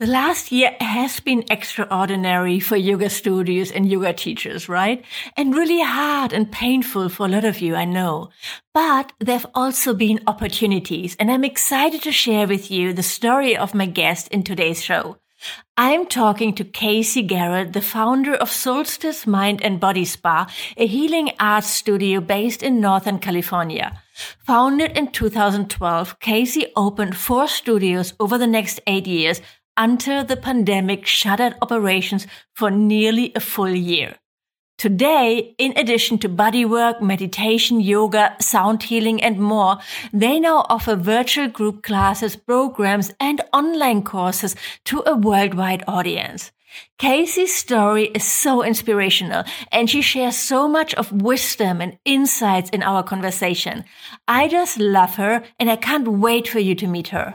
The last year has been extraordinary for yoga studios and yoga teachers, right? And really hard and painful for a lot of you, I know. But there have also been opportunities, and I'm excited to share with you the story of my guest in today's show. I'm talking to Casey Garrett, the founder of Solstice Mind and Body Spa, a healing arts studio based in Northern California. Founded in 2012, Casey opened four studios over the next eight years until the pandemic shuttered operations for nearly a full year. Today, in addition to bodywork, meditation, yoga, sound healing, and more, they now offer virtual group classes, programs, and online courses to a worldwide audience. Casey's story is so inspirational and she shares so much of wisdom and insights in our conversation. I just love her and I can't wait for you to meet her.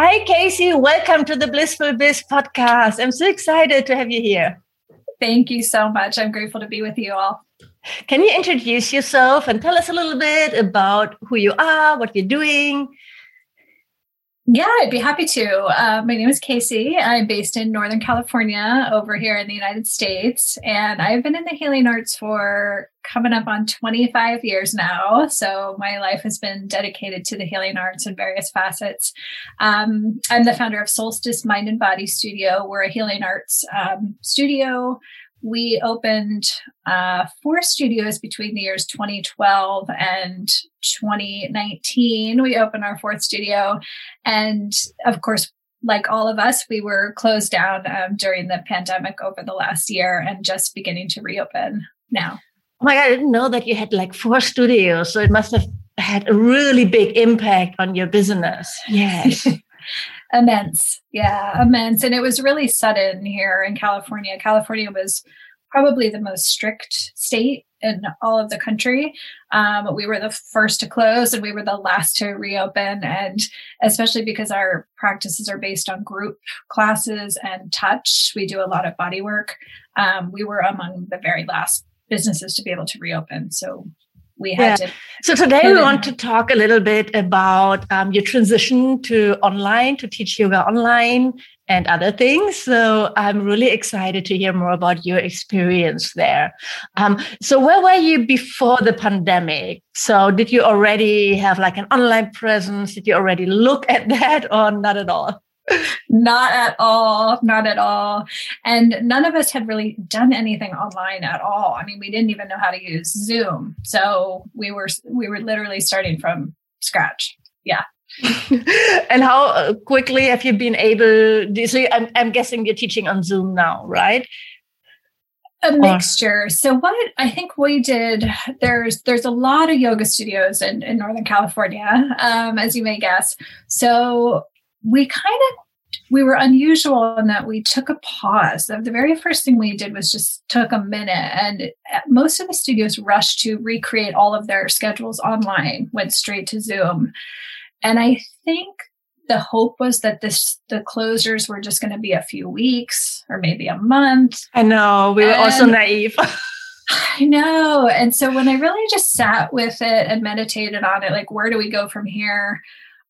Hi, Casey. Welcome to the Blissful Biz podcast. I'm so excited to have you here. Thank you so much. I'm grateful to be with you all. Can you introduce yourself and tell us a little bit about who you are, what you're doing? Yeah, I'd be happy to. Uh, my name is Casey. I'm based in Northern California over here in the United States. And I've been in the healing arts for coming up on 25 years now. So my life has been dedicated to the healing arts in various facets. Um, I'm the founder of Solstice Mind and Body Studio. We're a healing arts um, studio we opened uh, four studios between the years 2012 and 2019. We opened our fourth studio. And of course, like all of us, we were closed down um, during the pandemic over the last year and just beginning to reopen now. Oh my God, I didn't know that you had like four studios. So it must have had a really big impact on your business. Yes. immense. Yeah, immense. And it was really sudden here in California. California was probably the most strict state in all of the country. Um, we were the first to close and we were the last to reopen. And especially because our practices are based on group classes and touch, we do a lot of body work. Um, we were among the very last businesses to be able to reopen. So we had yeah. to. So today we want to talk a little bit about um, your transition to online to teach yoga online and other things. So I'm really excited to hear more about your experience there. Um, so where were you before the pandemic? So did you already have like an online presence? Did you already look at that or not at all? Not at all not at all. And none of us had really done anything online at all. I mean we didn't even know how to use zoom. So we were we were literally starting from scratch. Yeah. And how uh, quickly have you been able so I'm, I'm guessing you're teaching on zoom now right? A mixture. So what i think we did there's there's a lot of yoga studios in, in northern california um, as you may guess. So we kind of we were unusual in that we took a pause. The very first thing we did was just took a minute, and uh, most of the studios rushed to recreate all of their schedules online, went straight to Zoom. And I think the hope was that this the closures were just going to be a few weeks or maybe a month. I know we were and also naive. I know. And so when I really just sat with it and meditated on it, like where do we go from here?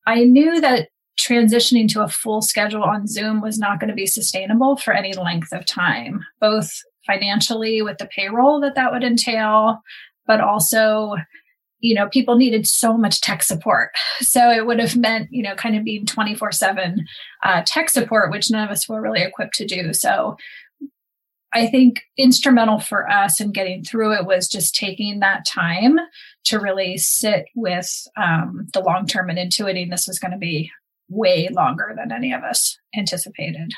I knew that transitioning to a full schedule on Zoom was not going to be sustainable for any length of time, both financially with the payroll that that would entail, but also, you know, people needed so much tech support. So it would have meant, you know, kind of being 24 uh, 7 tech support, which none of us were really equipped to do. So I think instrumental for us in getting through it was just taking that time to really sit with um, the long term and intuiting this was going to be way longer than any of us anticipated.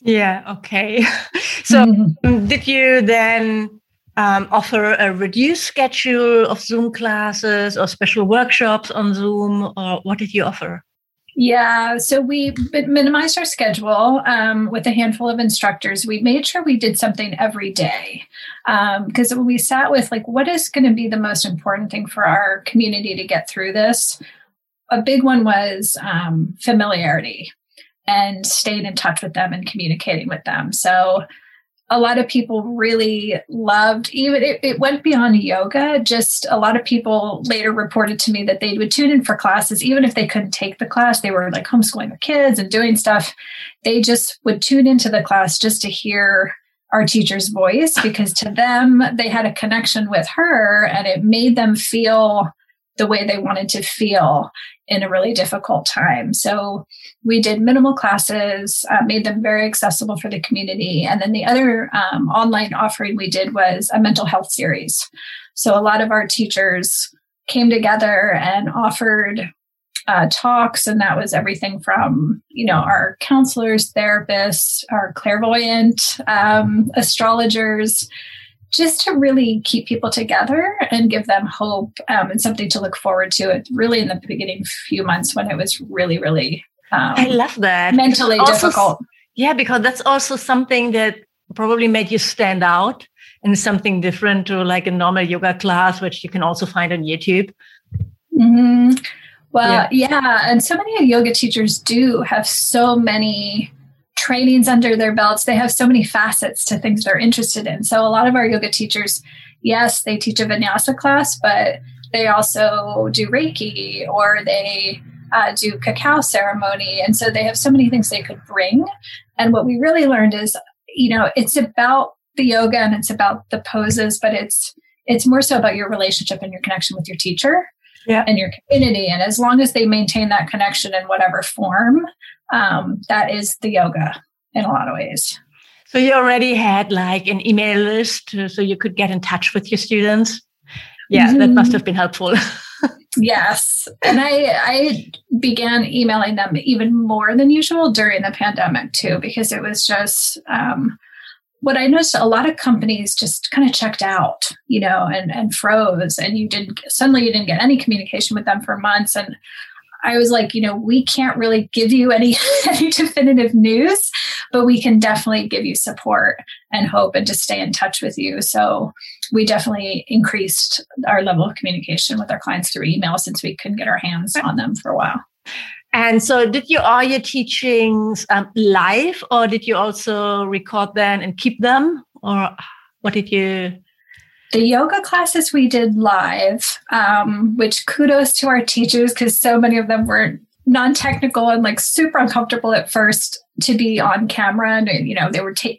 Yeah, okay. so, mm-hmm. did you then um, offer a reduced schedule of Zoom classes or special workshops on Zoom, or what did you offer? Yeah, so we minimized our schedule um, with a handful of instructors. We made sure we did something every day because um, we sat with like, what is going to be the most important thing for our community to get through this? A big one was um, familiarity and staying in touch with them and communicating with them. So a lot of people really loved even it, it, went beyond yoga. Just a lot of people later reported to me that they would tune in for classes. Even if they couldn't take the class they were like homeschooling their kids and doing stuff. They just would tune into the class just to hear our teacher's voice because to them they had a connection with her and it made them feel the way they wanted to feel in a really difficult time. So we did minimal classes, uh, made them very accessible for the community. And then the other um, online offering we did was a mental health series. So a lot of our teachers came together and offered uh, talks, and that was everything from you know our counselors, therapists, our clairvoyant um, astrologers, just to really keep people together and give them hope um, and something to look forward to. It really in the beginning few months when it was really, really. Um, I love that. Mentally also, difficult. Yeah, because that's also something that probably made you stand out and something different to like a normal yoga class, which you can also find on YouTube. Mm-hmm. Well, yeah. yeah. And so many yoga teachers do have so many trainings under their belts. They have so many facets to things they're interested in. So a lot of our yoga teachers, yes, they teach a vinyasa class, but they also do Reiki or they uh, do cacao ceremony. And so they have so many things they could bring. And what we really learned is, you know, it's about the yoga and it's about the poses, but it's it's more so about your relationship and your connection with your teacher yeah. and your community. And as long as they maintain that connection in whatever form, um, that is the yoga in a lot of ways. So you already had like an email list so you could get in touch with your students. Yeah, mm-hmm. that must have been helpful. yes. And I I began emailing them even more than usual during the pandemic too, because it was just um, what I noticed a lot of companies just kind of checked out, you know, and, and froze and you didn't suddenly you didn't get any communication with them for months. And I was like, you know, we can't really give you any, any definitive news, but we can definitely give you support and hope and just stay in touch with you. So we definitely increased our level of communication with our clients through email since we couldn't get our hands on them for a while. And so, did you all your teachings um, live, or did you also record them and keep them, or what did you? the yoga classes we did live, um, which kudos to our teachers because so many of them were non-technical and like super uncomfortable at first to be on camera and you know they were ta-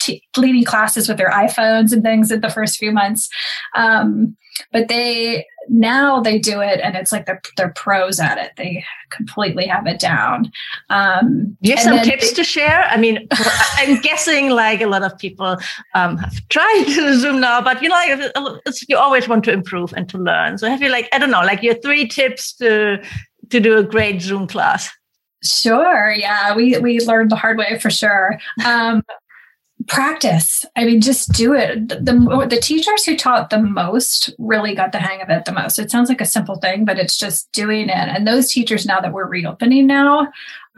t- leading classes with their iPhones and things in the first few months. Um, but they now they do it and it's like they're they're pros at it. They completely have it down. Um, do you have some tips they, to share? I mean, I'm guessing like a lot of people um, have tried Zoom now, but you know, like, you always want to improve and to learn. So have you like I don't know, like your three tips to to do a great Zoom class? Sure. Yeah, we we learned the hard way for sure. Um, practice. I mean just do it. The, the, the teachers who taught the most really got the hang of it the most. It sounds like a simple thing but it's just doing it. And those teachers now that we're reopening now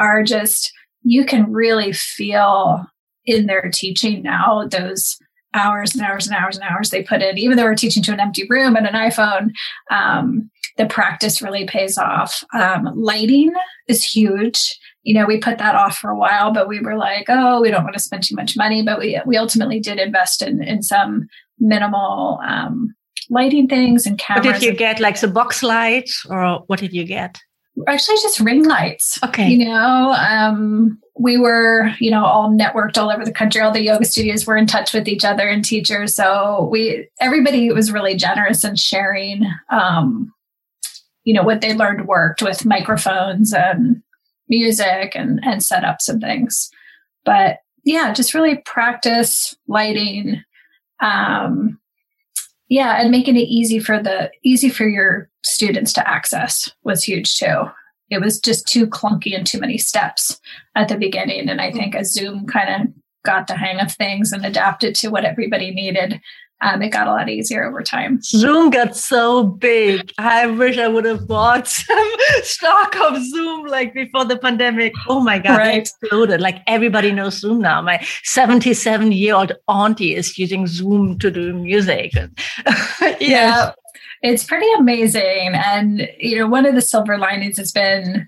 are just you can really feel in their teaching now those hours and hours and hours and hours they put in. Even though we're teaching to an empty room and an iphone um, the practice really pays off. Um, lighting is huge you know, we put that off for a while, but we were like, oh, we don't want to spend too much money. But we we ultimately did invest in in some minimal um, lighting things and cameras. What did you get? Like the box lights, or what did you get? Actually, just ring lights. Okay. You know, um, we were, you know, all networked all over the country. All the yoga studios were in touch with each other and teachers. So we, everybody was really generous in sharing, um, you know, what they learned worked with microphones and music and and setups and things. But yeah, just really practice lighting. Um, yeah, and making it easy for the easy for your students to access was huge too. It was just too clunky and too many steps at the beginning. And I think as Zoom kind of got the hang of things and adapted to what everybody needed, um, it got a lot easier over time. Zoom got so big. I wish I would have bought some stock of Zoom like before the pandemic. Oh my God, right. it exploded. Like everybody knows Zoom now. My 77 year old auntie is using Zoom to do music. yes. Yeah, it's pretty amazing. And, you know, one of the silver linings has been,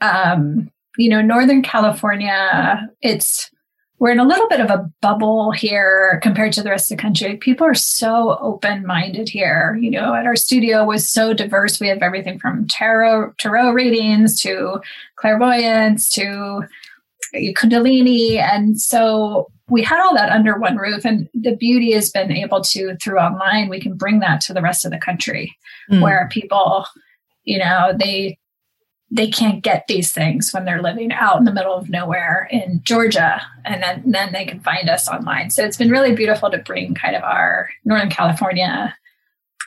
um, you know, Northern California, it's, we're in a little bit of a bubble here compared to the rest of the country. People are so open minded here. You know, at our studio was so diverse. We have everything from tarot tarot readings to clairvoyance to kundalini, and so we had all that under one roof. And the beauty has been able to through online we can bring that to the rest of the country, mm. where people, you know, they they can't get these things when they're living out in the middle of nowhere in Georgia, and then then they can find us online. So it's been really beautiful to bring kind of our Northern California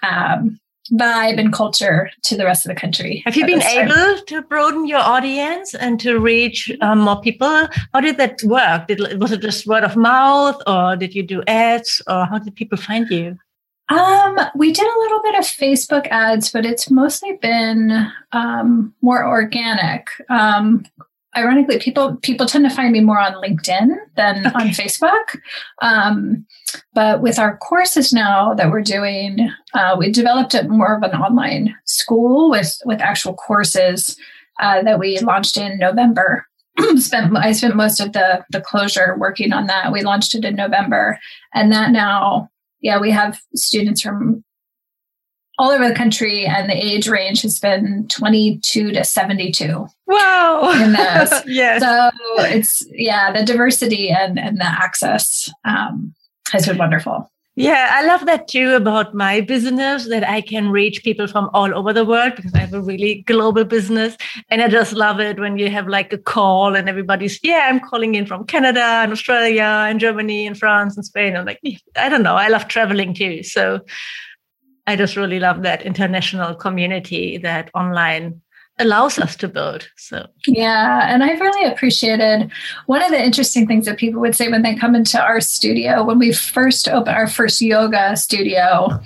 um, vibe and culture to the rest of the country. Have you been able to broaden your audience and to reach um, more people? How did that work? Did, was it just word of mouth, or did you do ads, or how did people find you? Um, we did a little bit of Facebook ads, but it's mostly been um, more organic. Um, ironically, people people tend to find me more on LinkedIn than okay. on Facebook. Um, but with our courses now that we're doing, uh, we developed it more of an online school with with actual courses uh, that we launched in November. spent I spent most of the the closure working on that. We launched it in November, and that now yeah, we have students from all over the country, and the age range has been 22 to 72. Wow. In those. yes. So it's, yeah, the diversity and, and the access um, has been wonderful. Yeah, I love that too about my business that I can reach people from all over the world because I have a really global business. And I just love it when you have like a call and everybody's, yeah, I'm calling in from Canada and Australia and Germany and France and Spain. I'm like, I don't know. I love traveling too. So I just really love that international community that online allows us to build. So, yeah. And I've really appreciated one of the interesting things that people would say when they come into our studio. When we first opened our first yoga studio,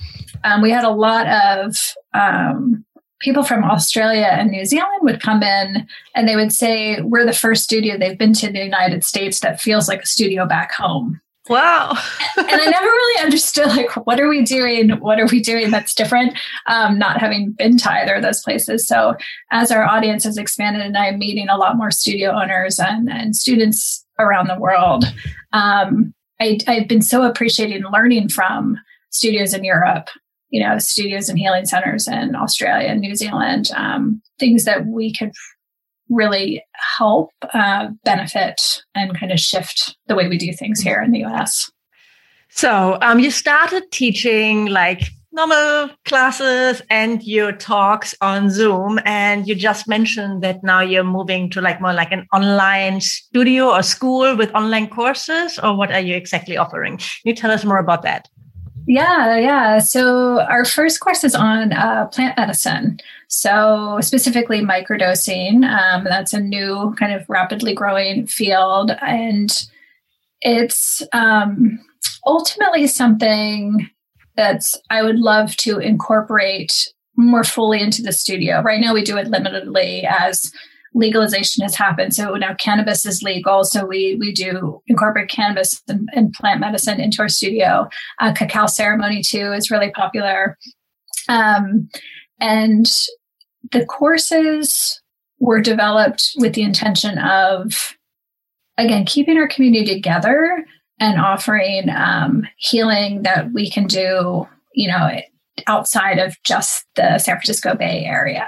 um, we had a lot of um, people from Australia and New Zealand would come in and they would say, We're the first studio they've been to in the United States that feels like a studio back home. Wow. and I never really understood like what are we doing? What are we doing that's different? Um, not having been to either of those places. So as our audience has expanded and I'm meeting a lot more studio owners and, and students around the world, um, I, I've been so appreciating learning from studios in Europe, you know, studios and healing centers in Australia and New Zealand, um, things that we could really help uh, benefit and kind of shift the way we do things here in the US. So um, you started teaching like normal classes and your talks on Zoom, and you just mentioned that now you're moving to like more like an online studio or school with online courses, or what are you exactly offering? Can you tell us more about that? Yeah, yeah. So our first course is on uh, plant medicine. So specifically microdosing. Um, that's a new kind of rapidly growing field, and it's um, ultimately something that's I would love to incorporate more fully into the studio. Right now, we do it limitedly as legalization has happened. So now cannabis is legal. So we we do incorporate cannabis and, and plant medicine into our studio. Uh, cacao ceremony too is really popular. Um, and the courses were developed with the intention of again keeping our community together and offering um, healing that we can do you know outside of just the san francisco bay area.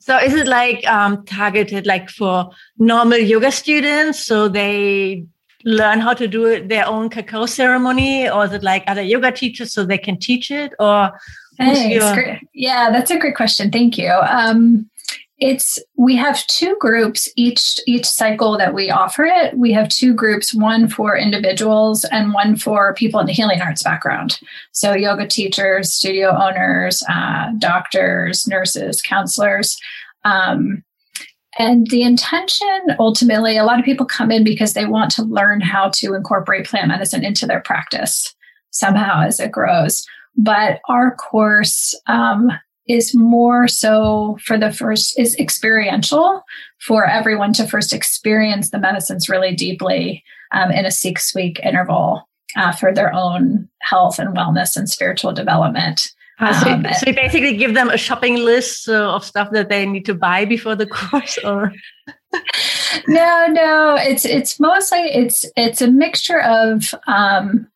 So is it like um, targeted like for normal yoga students? So they learn how to do their own cacao ceremony? Or is it like other yoga teachers so they can teach it? Or your... yeah that's a great question. Thank you. Um, it's we have two groups each each cycle that we offer it. We have two groups one for individuals and one for people in the healing arts background. So yoga teachers studio owners uh, doctors nurses counselors. Um, and the intention ultimately a lot of people come in because they want to learn how to incorporate plant medicine into their practice somehow as it grows. But our course um, is more so for the first is experiential for everyone to first experience the medicines really deeply um, in a six week interval uh, for their own health and wellness and spiritual development. Uh, so, um, so you basically give them a shopping list uh, of stuff that they need to buy before the course, or no, no, it's it's mostly it's it's a mixture of um,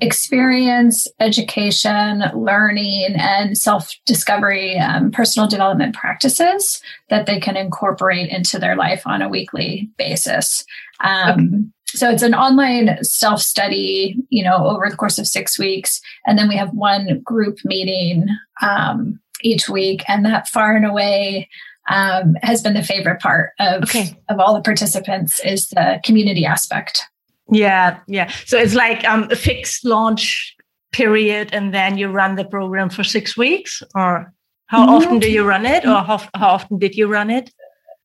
experience, education, learning, and self discovery, um, personal development practices that they can incorporate into their life on a weekly basis. Um, okay. So it's an online self study, you know, over the course of six weeks. And then we have one group meeting um, each week. And that far and away um, has been the favorite part of, okay. of all the participants is the community aspect. Yeah, yeah. So it's like um, a fixed launch period, and then you run the program for six weeks, or how mm-hmm. often do you run it, or how, how often did you run it?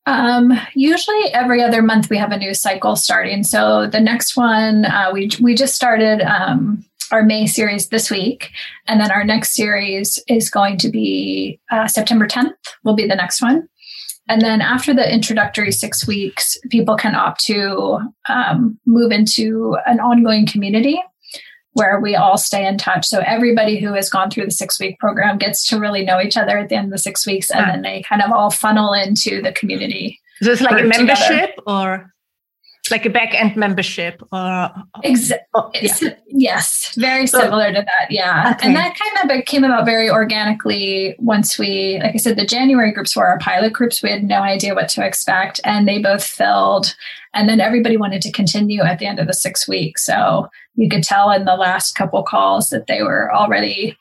Um, usually every other month we have a new cycle starting. So the next one uh, we we just started um, our May series this week, and then our next series is going to be uh, September 10th. Will be the next one. And then after the introductory six weeks, people can opt to um, move into an ongoing community where we all stay in touch. So everybody who has gone through the six week program gets to really know each other at the end of the six weeks, and then they kind of all funnel into the community. So it's like a membership, together. or like a back end membership or exactly oh, yeah. yes very similar to that yeah okay. and that kind of came about very organically once we like i said the january groups were our pilot groups we had no idea what to expect and they both filled and then everybody wanted to continue at the end of the six weeks so you could tell in the last couple calls that they were already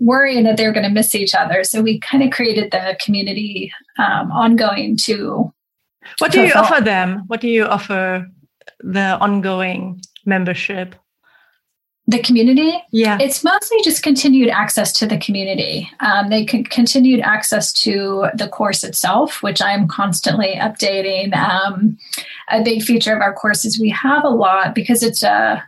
worrying that they were going to miss each other so we kind of created the community um, ongoing to what do you offer them? What do you offer the ongoing membership? The community? Yeah. It's mostly just continued access to the community. Um, they can continued access to the course itself, which I'm constantly updating. Um, a big feature of our course is we have a lot because it's a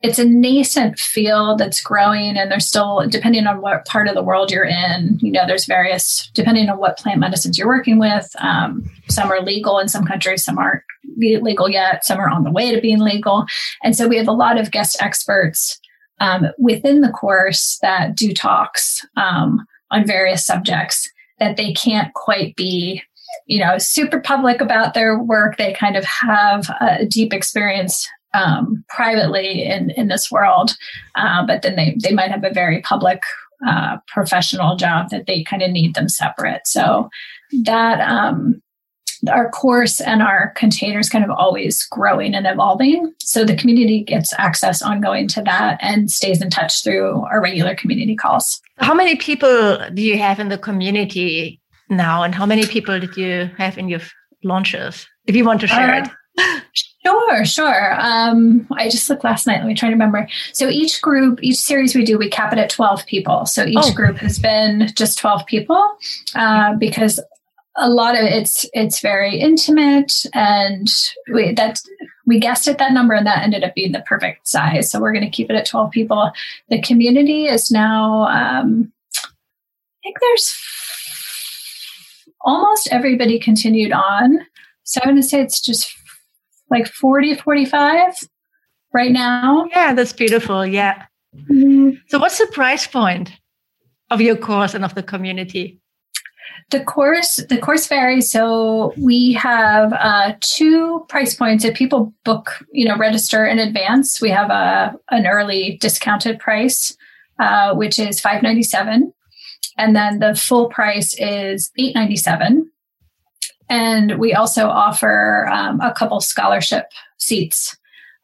it's a nascent field that's growing and there's still depending on what part of the world you're in you know there's various depending on what plant medicines you're working with um, some are legal in some countries some aren't legal yet some are on the way to being legal. And so we have a lot of guest experts um, within the course that do talks um, on various subjects that they can't quite be you know super public about their work. They kind of have a deep experience um, privately in, in this world, uh, but then they, they might have a very public uh, professional job that they kind of need them separate. So that um, our course and our containers kind of always growing and evolving. So the community gets access ongoing to that and stays in touch through our regular community calls. How many people do you have in the community now, and how many people did you have in your launches? If you want to share uh, it. Sure, sure. Um, I just looked last night. Let me try to remember. So each group, each series we do, we cap it at 12 people. So each oh. group has been just 12 people uh, because a lot of it's it's very intimate and we that we guessed at that number and that ended up being the perfect size. So we're going to keep it at 12 people. The community is now um, I think there's almost everybody continued on. So I'm going to say it's just like 40, 45 right now. Yeah, that's beautiful. Yeah. Mm-hmm. So, what's the price point of your course and of the community? The course the course varies. So we have uh, two price points. If people book, you know, register in advance, we have a an early discounted price, uh, which is five ninety seven, and then the full price is eight ninety seven. And we also offer um, a couple scholarship seats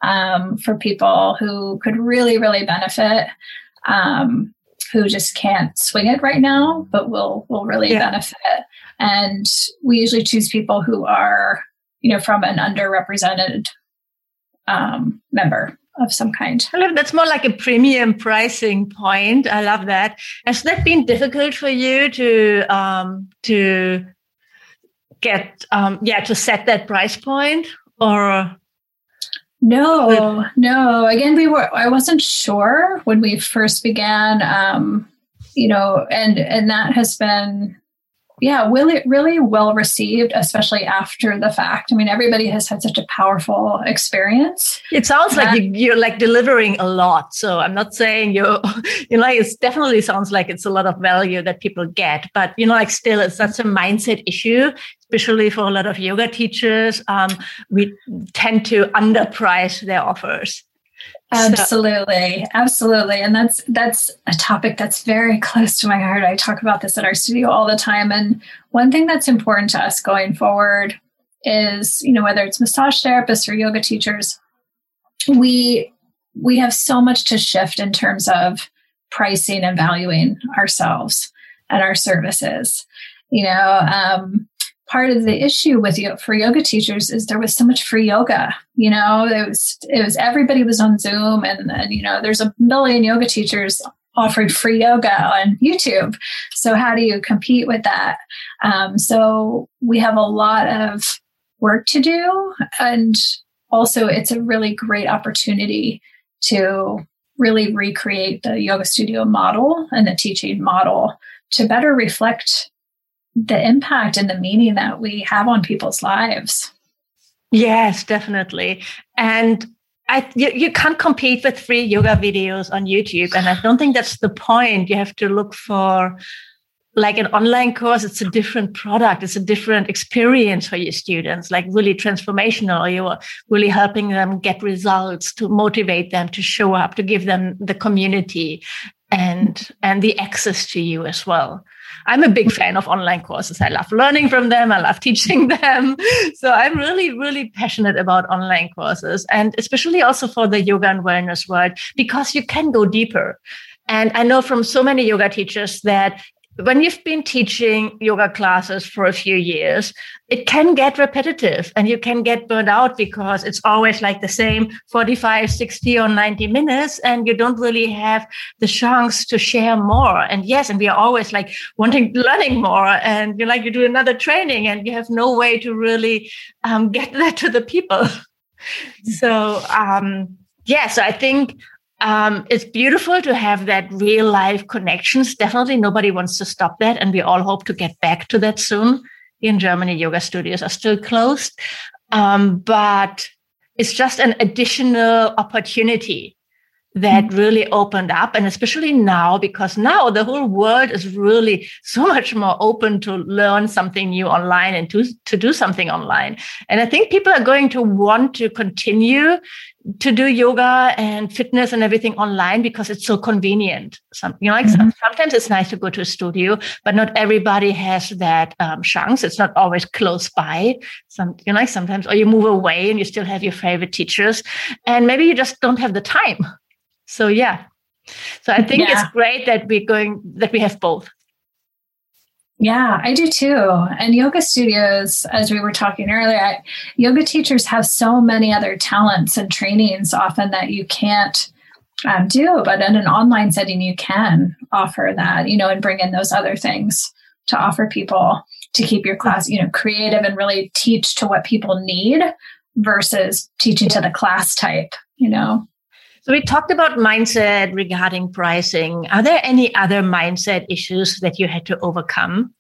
um, for people who could really, really benefit, um, who just can't swing it right now, but will will really yeah. benefit. And we usually choose people who are, you know, from an underrepresented um, member of some kind. I love that's more like a premium pricing point. I love that. Has that been difficult for you to um, to get um, yeah to set that price point or No, no. Again, we were. I wasn't sure when we first began. Um, you know, and and that has been yeah, really, really well received, especially after the fact. I mean, everybody has had such a powerful experience. It sounds like you, are like delivering a lot. So I'm not saying you're, you know, it definitely sounds like it's a lot of value that people get, but you know, like still, it's such a mindset issue, especially for a lot of yoga teachers. Um, we tend to underprice their offers. Absolutely. So. Absolutely. And that's that's a topic that's very close to my heart. I talk about this at our studio all the time and one thing that's important to us going forward is, you know, whether it's massage therapists or yoga teachers, we we have so much to shift in terms of pricing and valuing ourselves and our services. You know, um, part of the issue with you for yoga teachers is there was so much free yoga you know? It was it was everybody was on zoom and, then you know there's a million yoga teachers offering free yoga on youtube. So how do you compete with that? Um, so we have a lot of work to do and also it's a really great opportunity to really recreate the yoga studio model and the teaching model to better reflect the impact and the meaning that we have on people's lives. Yes, definitely. And I, you, you can't compete with free yoga videos on YouTube. And I don't think that's the point. You have to look for like an online course, it's a different product, it's a different experience for your students, like really transformational. You're really helping them get results to motivate them to show up, to give them the community and and the access to you as well. I'm a big fan of online courses. I love learning from them. I love teaching them. So I'm really, really passionate about online courses and especially also for the yoga and wellness world because you can go deeper. And I know from so many yoga teachers that when you've been teaching yoga classes for a few years, it can get repetitive and you can get burned out because it's always like the same 45, 60 or 90 minutes and you don't really have the chance to share more. And yes, and we are always like wanting learning more and you like you do another training and you have no way to really um, get that to the people. so um, yeah, so I think um, it's beautiful to have that real life connections. Definitely nobody wants to stop that. And we all hope to get back to that soon. In Germany, yoga studios are still closed. Um, but it's just an additional opportunity that mm-hmm. really opened up. And especially now, because now the whole world is really so much more open to learn something new online and to, to do something online. And I think people are going to want to continue to do yoga and fitness and everything online because it's so convenient. Some, you know, like mm-hmm. sometimes it's nice to go to a studio, but not everybody has that um, chance. It's not always close by. Some, you know, like sometimes, or you move away and you still have your favorite teachers, and maybe you just don't have the time. So yeah, so I think yeah. it's great that we're going that we have both. Yeah, I do too. And yoga studios, as we were talking earlier, I, yoga teachers have so many other talents and trainings often that you can't um, do, but in an online setting, you can offer that, you know, and bring in those other things to offer people to keep your class, you know, creative and really teach to what people need versus teaching to the class type, you know. So we talked about mindset regarding pricing. Are there any other mindset issues that you had to overcome?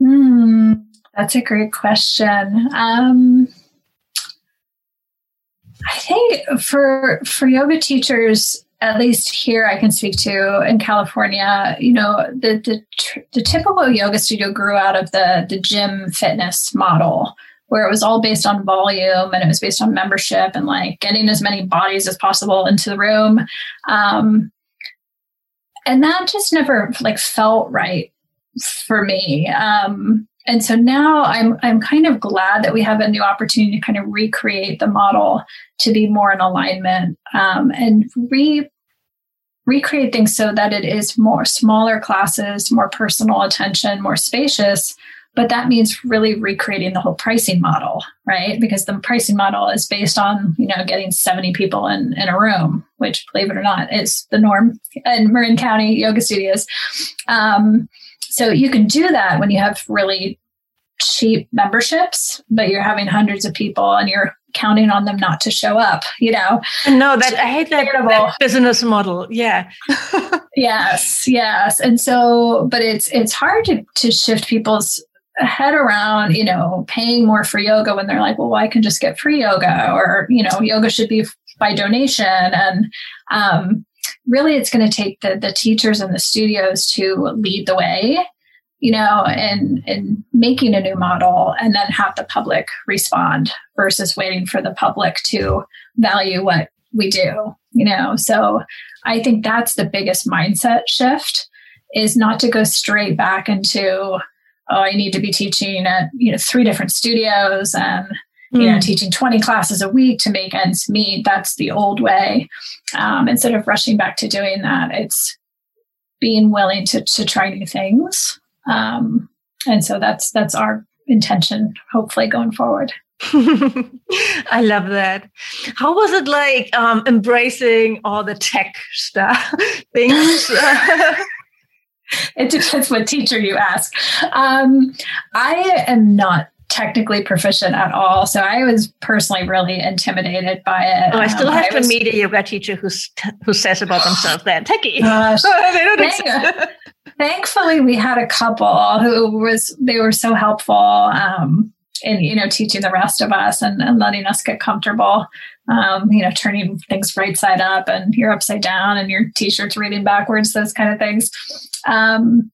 Hmm, that's a great question. Um, I think for for yoga teachers, at least here I can speak to in California, you know, the the, the typical yoga studio grew out of the the gym fitness model where it was all based on volume and it was based on membership and like getting as many bodies as possible into the room. Um, and that just never like felt right for me. Um, and so now I'm I'm kind of glad that we have a new opportunity to kind of recreate the model to be more in alignment um, and re recreate things so that it is more smaller classes, more personal attention, more spacious, but that means really recreating the whole pricing model, right? Because the pricing model is based on, you know, getting 70 people in, in a room, which believe it or not is the norm in Marin County yoga studios. Um, so you can do that when you have really cheap memberships, but you're having hundreds of people and you're counting on them not to show up, you know? No, that I hate that, that business model. Yeah. yes, yes. And so, but it's it's hard to to shift people's head around, you know, paying more for yoga when they're like, well, I can just get free yoga or, you know, yoga should be by donation. And um, really it's going to take the the teachers and the studios to lead the way you know, and and making a new model and then have the public respond versus waiting for the public to value what we do, you know. So I think that's the biggest mindset shift is not to go straight back into oh I need to be teaching at you know three different studios and you know hmm. teaching 20 classes a week to make ends meet that's the old way um, instead of rushing back to doing that it's being willing to to try new things um, and so that's that's our intention, hopefully going forward. I love that. How was it like um, embracing all the tech stuff things? it depends what teacher you ask. Um, I am not technically proficient at all. So I was personally really intimidated by it. Oh, I still um, have I to was, meet a yoga teacher who's, who says about themselves that techie. Gosh, they don't thankfully we had a couple who was they were so helpful um, in you know teaching the rest of us and, and letting us get comfortable um, you know turning things right side up and you're upside down and your t-shirts reading backwards those kind of things um,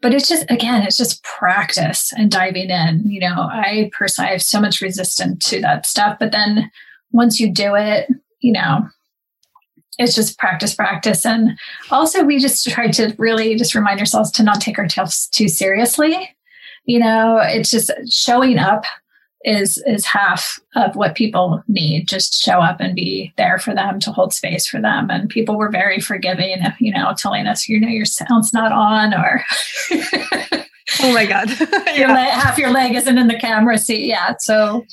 but it's just again it's just practice and diving in you know i personally I have so much resistance to that stuff but then once you do it you know it's just practice, practice. And also, we just try to really just remind ourselves to not take ourselves too seriously. You know, it's just showing up is is half of what people need just show up and be there for them to hold space for them. And people were very forgiving you know telling us you know your sound's not on or oh my god. Your leg, half your leg isn't in the camera seat yet. So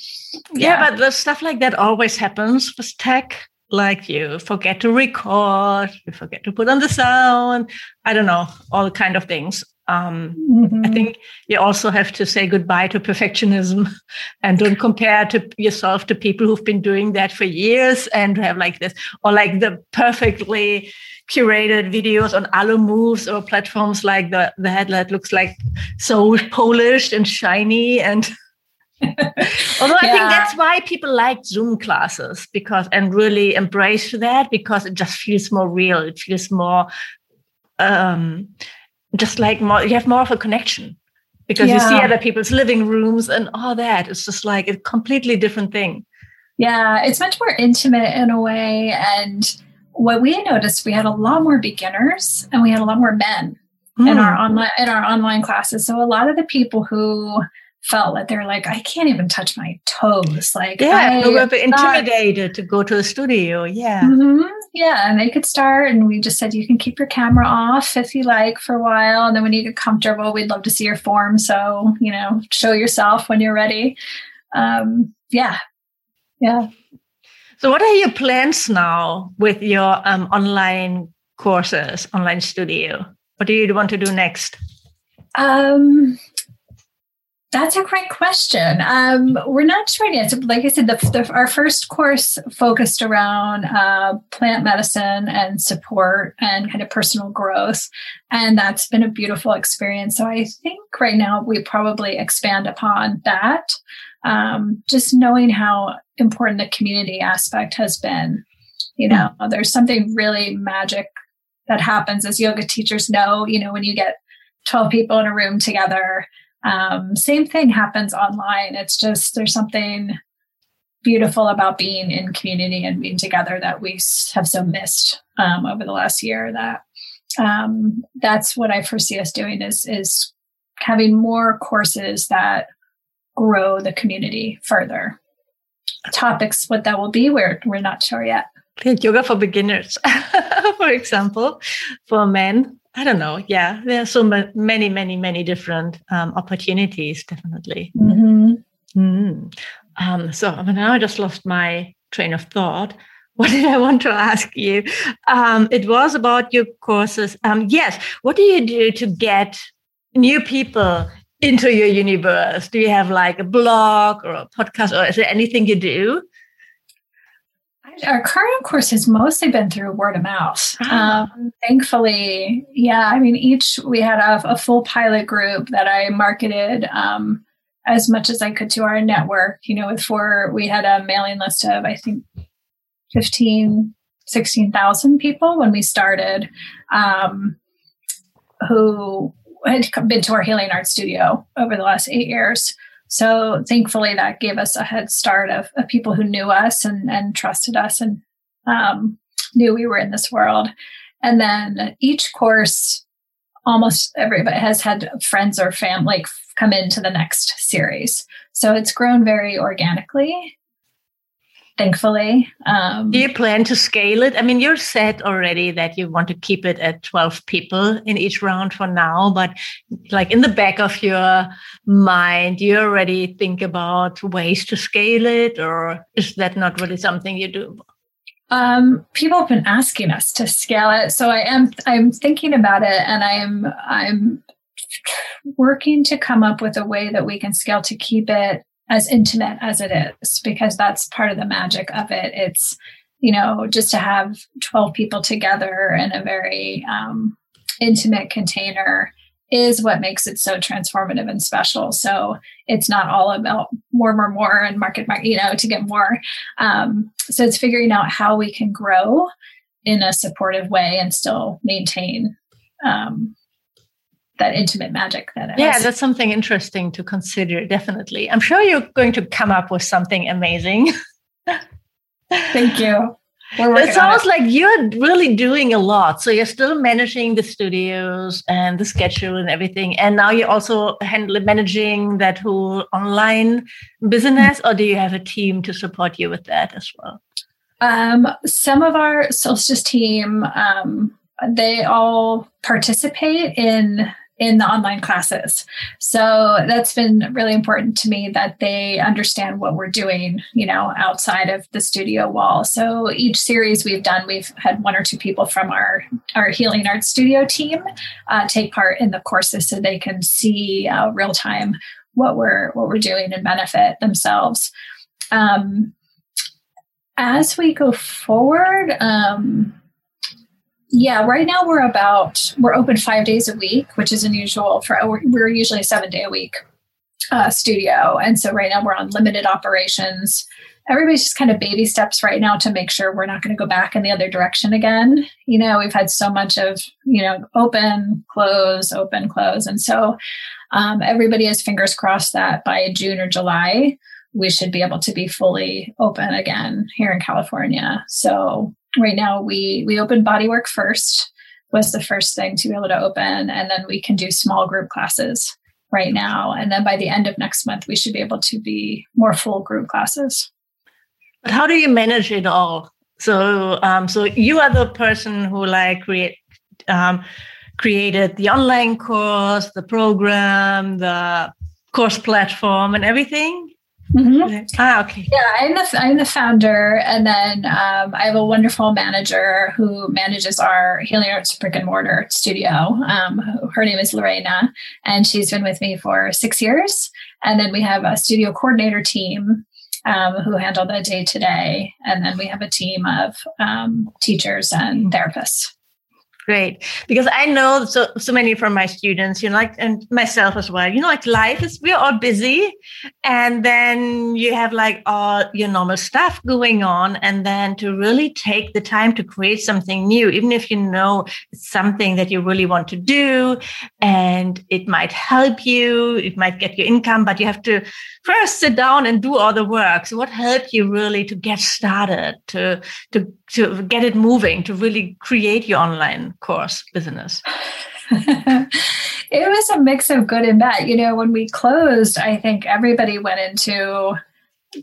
yeah. yeah. but the stuff like that always happens with tech like you forget to record, you forget to put on the sound, I don't know, all kind of things. Um, mm-hmm. I think you also have to say goodbye to perfectionism and don't compare to yourself to people who've been doing that for years and have like this or like the perfectly curated videos on Alo Moves or platforms like the the headlight looks like so polished and shiny and Although I think that's why people like Zoom classes because and really embrace that because it just feels more real. It feels more um, just like more you have more of a connection because yeah. you see other people's living rooms and all that. It's just like a completely different thing. Yeah, it's much more intimate in a way. And what we noticed, we had a lot more beginners and we had a lot more men mm. in our online in our online classes. So a lot of the people who felt that they're like, I can't even touch my toes. Like, yeah, we were a bit intimidated to go to a studio. Yeah. Mm-hmm. Yeah. And they could start, and we just said, you can keep your camera off if you like for a while. And then when you get comfortable, we'd love to see your form. So, you know, show yourself when you're ready. Um, yeah. Yeah. So, what are your plans now with your um, online courses, online studio? What do you want to do next? Um, that's a great question. Um, we're not sure yet. So like I said, the, the, our first course focused around uh, plant medicine and support and kind of personal growth. And that's been a beautiful experience. So I think right now we probably expand upon that. Um, just knowing how important the community aspect has been. You know, mm. there's something really magic that happens as yoga teachers know, you know, when you get 12 people in a room together um, same thing happens online. It's just there's something beautiful about being in community and being together that we have so missed um, over the last year. That um, that's what I foresee us doing is is having more courses that grow the community further. Topics, what that will be, we're we're not sure yet. Yoga for beginners, for example, for men I don't know. Yeah, there are so many, many, many different um, opportunities. Definitely. Mm-hmm. Mm. Um, so now I just lost my train of thought. What did I want to ask you? Um, it was about your courses. Um, yes. What do you do to get new people into your universe? Do you have like a blog or a podcast, or is there anything you do? Our current course has mostly been through word of mouth. Ah. Um, thankfully, yeah. I mean, each we had a, a full pilot group that I marketed um, as much as I could to our network. You know, with four, we had a mailing list of I think 15, 16,000 people when we started, um, who had been to our healing art studio over the last eight years. So thankfully, that gave us a head start of, of people who knew us and, and trusted us and um, knew we were in this world. And then each course, almost everybody has had friends or family come into the next series. So it's grown very organically thankfully. Um, Do you plan to scale it? I mean, you said already that you want to keep it at 12 people in each round for now, but like in the back of your mind, you already think about ways to scale it, or is that not really something you do? Um, people have been asking us to scale it, so I am I'm thinking about it, and I'm I'm working to come up with a way that we can scale to keep it as intimate as it is because that's part of the magic of it. It's you know just to have 12 people together in a very um, intimate container is what makes it so transformative and special. So it's not all about more more more and market market you know to get more. Um, so it's figuring out how we can grow in a supportive way and still maintain um, that intimate magic that yeah that's something interesting to consider definitely. I'm sure you're going to come up with something amazing. Thank you. It sounds it. like you're really doing a lot. So you're still managing the studios and the schedule and everything. And now you're also handling managing that whole online business or do you have a team to support you with that as well? Um, some of our solstice team um, they all participate in in the online classes. So that's been really important to me that they understand what we're doing, you know, outside of the studio wall. So each series we've done, we've had one or two people from our our healing arts studio team uh, take part in the courses so they can see uh, real time what we're what we're doing and benefit themselves. Um, as we go forward, um, yeah, right now we're about we're open five days a week, which is unusual for we're usually a seven day a week uh, studio, and so right now we're on limited operations. Everybody's just kind of baby steps right now to make sure we're not going to go back in the other direction again. You know, we've had so much of you know open, close, open, close, and so um, everybody has fingers crossed that by June or July we should be able to be fully open again here in California. So right now we we open bodywork first. Was the first thing to be able to open and then we can do small group classes right now. And then by the end of next month we should be able to be more full group classes. But how do you manage it all? So um, so you are the person who like create um, created the online course the program the course platform and everything Mm-hmm. Ah, okay. Yeah, I'm the I'm the founder, and then um, I have a wonderful manager who manages our Healing Arts brick and mortar studio. Um, her name is Lorena, and she's been with me for six years. And then we have a studio coordinator team um, who handle the day to day, and then we have a team of um, teachers and therapists great. Because i know so so many from my students you know like and myself as well. You know like life is we're all busy and then you have like all your normal stuff going on and then to really take the time to create something new even if you know something that you really want to do and it might help you it might get your income but you have to first sit down and do all the work. So what helped you really to get started to to to get it moving to really create your online course business. It was a mix of good and bad. You know when we closed i think everybody went into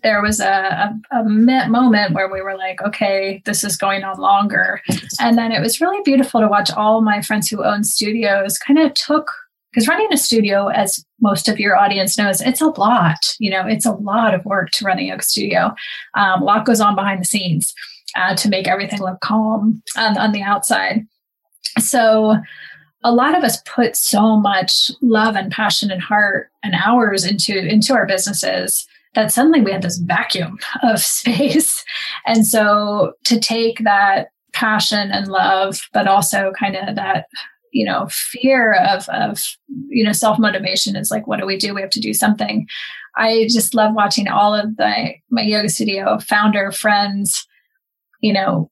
there was a, a, a moment where we were like okay this is going on longer. And then it was really beautiful to watch all my friends who own studios kind of took because running a studio as most of your audience knows it's a lot you know it's a lot of work to run a studio. Um, a lot goes on behind the scenes uh, to make everything look calm on, on the outside so a lot of us put so much love and passion and heart and hours into into our businesses that suddenly we had this vacuum of space. And so to take that passion and love, but also kind of that, you know, fear of, of, you know, self motivation is like, what do we do? We have to do something. I just love watching all of the, my yoga studio founder friends, you know,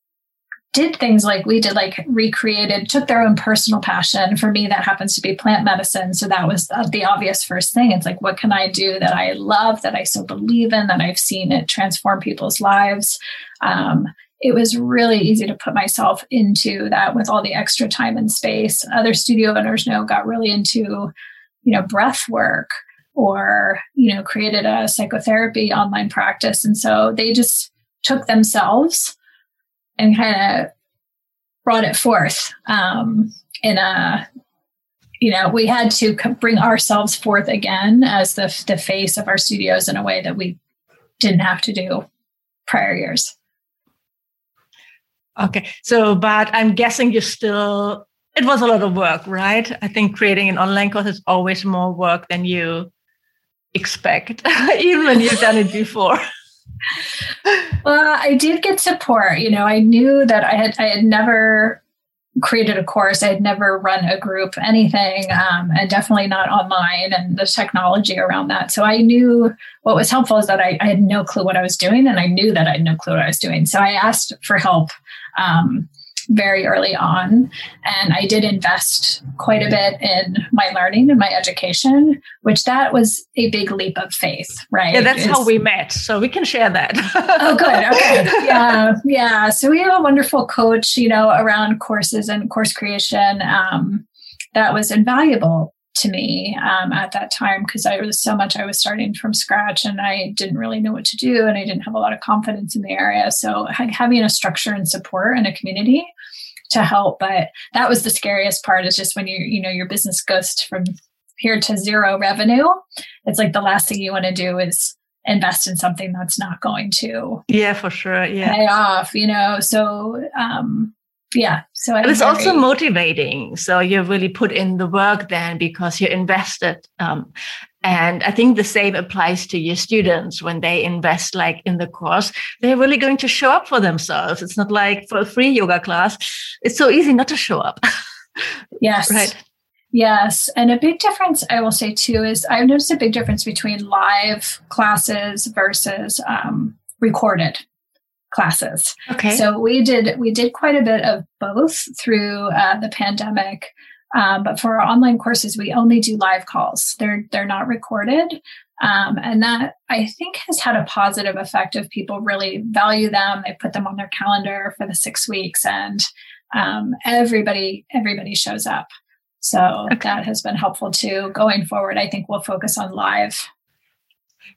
did things like we did, like recreated, took their own personal passion. For me, that happens to be plant medicine. So that was the, the obvious first thing. It's like, what can I do that I love, that I so believe in, that I've seen it transform people's lives? Um, it was really easy to put myself into that with all the extra time and space. Other studio owners know got really into, you know, breath work or, you know, created a psychotherapy online practice. And so they just took themselves and kind of brought it forth um, in a you know we had to bring ourselves forth again as the, the face of our studios in a way that we didn't have to do prior years. Okay so but i'm guessing you still it was a lot of work right? I think creating an online course is always more work than you expect even when you've done it before well, I did get support. You know, I knew that I had I had never created a course. I had never run a group, anything, um, and definitely not online and the technology around that. So I knew what was helpful is that I, I, had no clue what I was doing, and I knew that I had no clue what I was doing. So I asked for help. Um, very early on. And I did invest quite a bit in my learning and my education, which that was a big leap of faith, right? Yeah, that's it's, how we met. So we can share that. oh, good. Okay. Yeah. Yeah. So we have a wonderful coach, you know, around courses and course creation. Um, that was invaluable to me um, at that time because I was so much I was starting from scratch and I didn't really know what to do and I didn't have a lot of confidence in the area. So having a structure and support and a community to help, but that was the scariest part is just when you you know your business goes from here to zero revenue. It's like the last thing you want to do is invest in something that's not going to yeah for sure yeah pay off you know so um yeah so it's very... also motivating. So you really put in the work then because you're invested um, and i think the same applies to your students. When they invest like in the course they're really going to show up for themselves. It's not like for a free yoga class it's so easy not to show up. Yes. Right? Yes. And a big difference, I will say too, is I've noticed a big difference between live classes versus um, recorded classes. Okay. So we did we did quite a bit of both through uh, the pandemic. Um, but for our online courses, we only do live calls. They're they're not recorded, um, and that I think has had a positive effect of people really value them. They put them on their calendar for the six weeks, and um, everybody everybody shows up. So okay. that has been helpful too. Going forward, I think we'll focus on live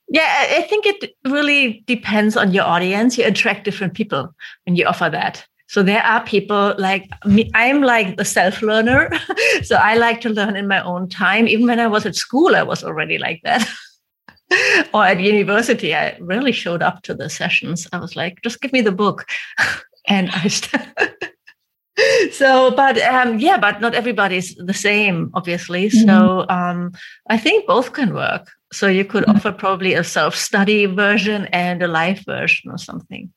yeah, I think it really depends on your audience. You attract different people when you offer that. So there are people like me, I'm like the self learner. so I like to learn in my own time. Even when I was at school, I was already like that. or at university, I really showed up to the sessions. I was like, just give me the book. and I so but um yeah but not everybody's the same obviously. Mm-hmm. so um i think both can work. So you could mm-hmm. offer probably a self-study version and a live version or something.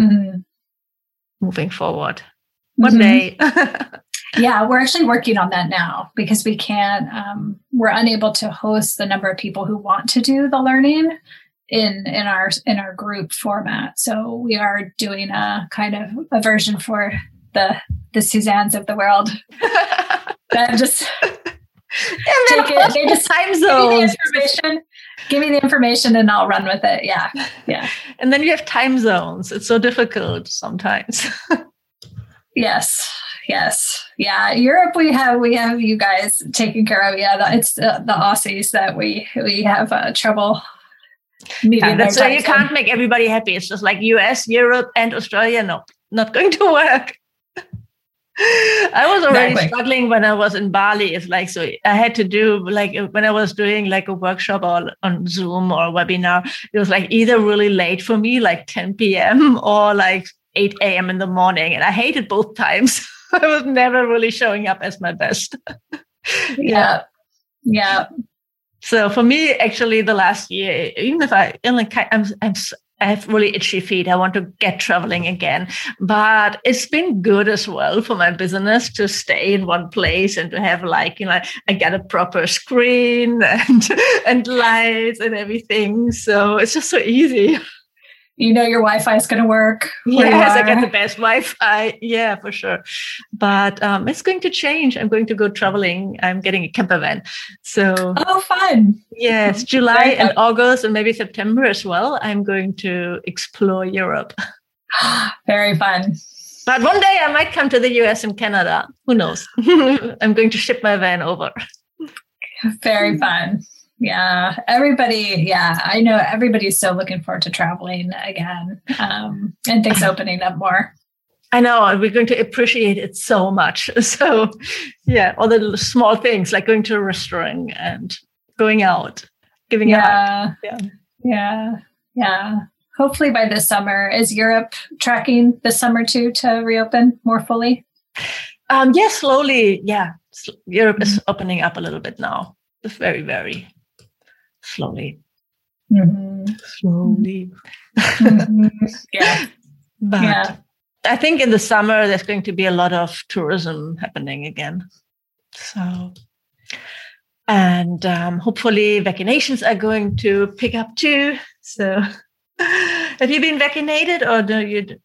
Mm-hmm. moving forward. One day. Yeah we're actually working on that now because we can't um, we're unable to host the number of people who want to do the learning in in our in our group format. So we are doing a kind of a version for the the Susannes of the world that just take it. They just time zones. Give me, the information, give me the information and I'll run with it. Yeah. Yeah. and then you have time zones. It's so difficult sometimes. yes. Yes. Yeah. Europe, we have, we have you guys taken care of. Yeah. It's the, the Aussies that we, we have uh, trouble yeah, that's why you can't make everybody happy. It's just like US, Europe, and Australia. No, not going to work. I was already exactly. struggling when I was in Bali. It's like so I had to do like when I was doing like a workshop or on Zoom or webinar. It was like either really late for me, like 10 p.m. or like 8 a.m. in the morning, and I hated both times. I was never really showing up as my best. yeah. Yeah. So for me, actually, the last year, even if I, I'm, I'm I have really itchy feet. I want to get traveling again. But it's been good as well for my business to stay in one place and to have like, you know, I get a proper screen and and lights and everything. So it's just so easy you know your Wi-Fi is going to work. Yes, I get the best Wi-Fi. Yeah, for sure. But um, it's going to change. I'm going to go traveling. I'm getting a camper van. So oh, fun! Yes, July and August and maybe September as well. I'm going to explore Europe. Very fun. But one day I might come to the US and Canada. Who knows? I'm going to ship my van over. Very fun. Yeah, everybody. Yeah, I know everybody's so looking forward to traveling again um, and things opening up more. I know, we're going to appreciate it so much. So, yeah, all the small things like going to a restaurant and going out, giving yeah, out. Yeah, yeah, yeah. Hopefully by this summer, is Europe tracking this summer too to reopen more fully? Um, yeah, slowly. Yeah, Europe is mm-hmm. opening up a little bit now. Very, very slowly. Mm-hmm. Slowly. Mm-hmm. yeah. but yeah. I think in the summer there's going to be a lot of tourism happening again. So, and um, hopefully vaccinations are going to pick up too. So, have you been vaccinated or do you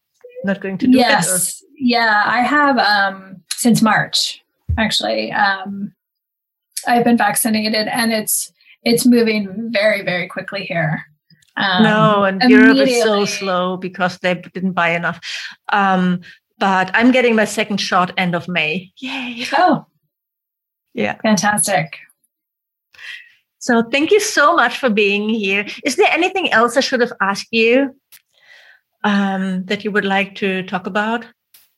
not going to do it? yes. Yeah, I have um, since March actually. Um, I've been vaccinated and it's it's moving very, very quickly here. Um, no, and Europe is so slow because they didn't buy enough. Um, but I'm getting my second shot end of May. Yay! Oh, yeah, fantastic. So thank you so much for being here. Is there anything else I should have asked you um, that you would like to talk about?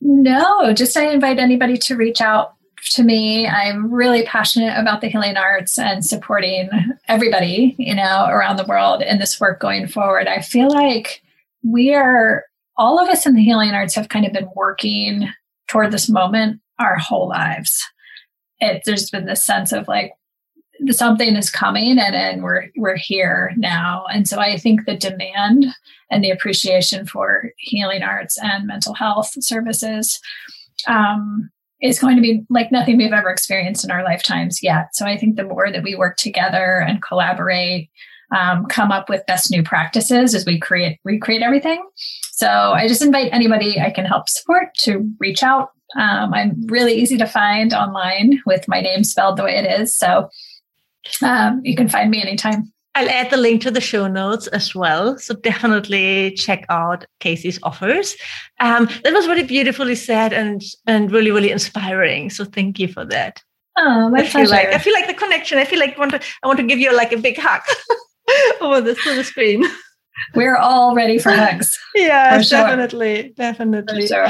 No, just I invite anybody to reach out to me. I'm really passionate about the healing arts and supporting everybody, you know, around the world in this work going forward. I feel like we are, all of us in the healing arts have kind of been working toward this moment our whole lives. It, there's been this sense of like, something is coming and, and we're we're here now and so i think the demand and the appreciation for healing arts and mental health services um, is going to be like nothing we've ever experienced in our lifetimes yet. So I think the more that we work together and collaborate, um, come up with best new practices as we create recreate everything. So I just invite anybody I can help support to reach out. Um, I'm really easy to find online with my name spelled the way it is. So um, you can find me anytime. I'll add the link to the show notes as well. So definitely check out Casey's offers. Um, that was really beautifully said and and really really inspiring. So thank you for that. Oh, my I feel like I feel like the connection. I feel like I want to I want to give you like a big hug over the, the screen. We're all ready for hugs. yeah, for definitely, sure. definitely. Sure.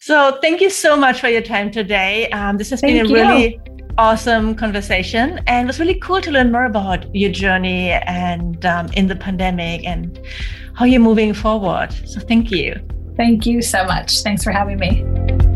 So thank you so much for your time today. Um, this has thank been a you. really awesome conversation and it was really cool to learn more about your journey and um, in the pandemic and how you're moving forward. So thank you. Thank you so much. Thanks for having me.